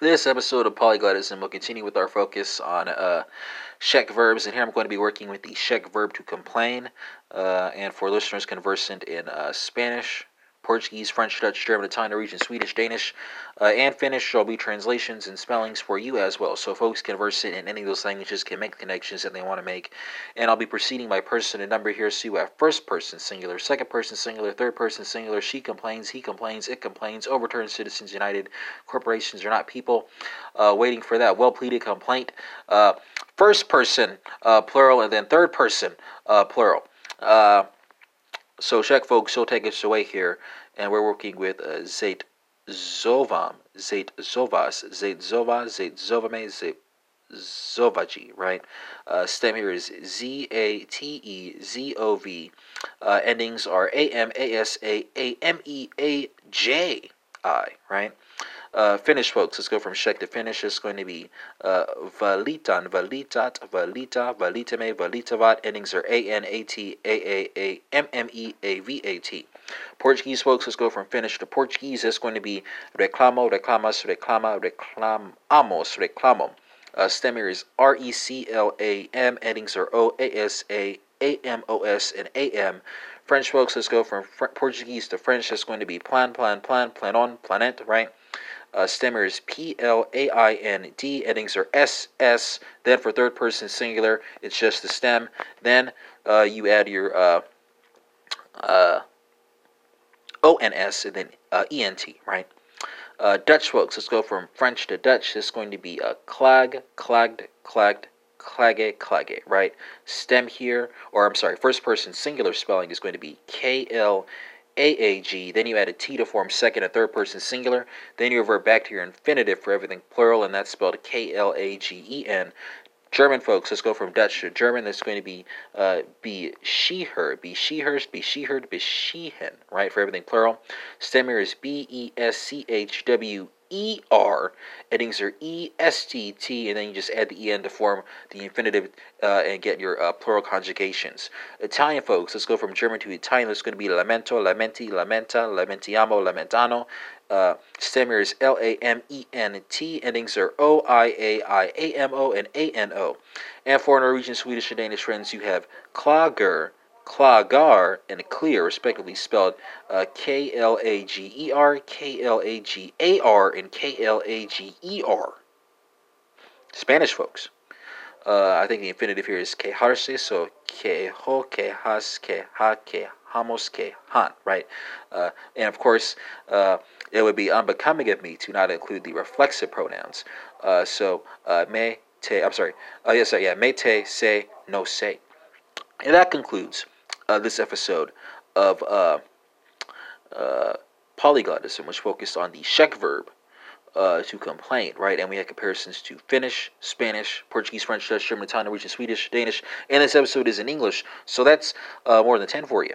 This episode of Polyglotism will continue with our focus on uh, Czech verbs, and here I'm going to be working with the Czech verb to complain. Uh, and for listeners conversant in uh, Spanish, Portuguese, French, Dutch, German, Italian, Norwegian, Swedish, Danish, uh, and Finnish shall be translations and spellings for you as well. So folks conversant in any of those languages can make the connections that they want to make. And I'll be proceeding by person and number here. So you have first person singular, second person singular, third person singular. She complains, he complains, it complains. Overturned Citizens United. Corporations are not people. Uh, waiting for that well pleaded complaint. Uh, first person uh, plural, and then third person uh, plural. So Czech folks, will take us away here, and we're working with uh, Zait Zovam, zatěžováš, Zait Zova, zatěžováme, Zait Zovaji, right? Uh, stem here is Z A T E Z O V. Uh, endings are A M A S A A M E A J I, right? Uh, Finnish folks, let's go from Czech to Finnish. It's going to be uh, Valitan, Valitat, valittaa, valitamme, valittavat. Endings are A N A T A A A M M E A V A T. Portuguese folks, let's go from Finnish to Portuguese. It's going to be reclamo, reclamas, reclama, reclamamos, reclamam. Uh, stem here is R E C L A M. Endings are O A S A A M O S and A M. French folks, let's go from Fr- Portuguese to French. It's going to be plan, plan, plan, plan on, planet, right? Uh, stemmer is P L A I N D. Endings are S S. Then for third person singular, it's just the stem. Then uh, you add your uh, uh, O N S and then uh, E N T, right? Uh, Dutch folks, let's go from French to Dutch. This is going to be a klaag, klaagt, klaagt, klagen, klagen, right? Stem here, or I'm sorry, first person singular spelling is going to be K L AAG, then you add a T to form second and third person singular, then you revert back to your infinitive for everything plural, and that's spelled K L A G E N. German folks, let's go from Dutch to German. That's going to be uh, beschwere, be she hers, beschwert, be she hen, right? For everything plural. Stem here is B E S C H W E R. Endings are E S T T, and then you just add the E N to form the infinitive uh, and get your uh, plural conjugations. Italian folks, let's go from German to Italian. It's going to be lamento, lamenti, lamenta, lamentiamo, lamentano. Uh, stem here is L A M E N T. Endings are O I A I A M O and A N O. And for Norwegian, Swedish, and Danish friends, you have klager, Klagar and Clear, respectively spelled uh, K L A G E R, K L A G A R, and K L A G E R. Spanish folks. Uh, I think the infinitive here is quejarse, so quejo, quejas, queja, quejamos, quejan, right? Uh, and of course, uh, it would be unbecoming of me to not include the reflexive pronouns. Uh, so, uh, me, te, I'm sorry, uh, yes, yeah, me, te, se, no, se. And that concludes uh, this episode of Polyglotism, which focused on the Czech verb uh, to complain, right? And we had comparisons to Finnish, Spanish, Portuguese, French, Dutch, German, Italian, Norwegian, Swedish, Danish, and this episode is in English, so that's uh, more than 10 for you.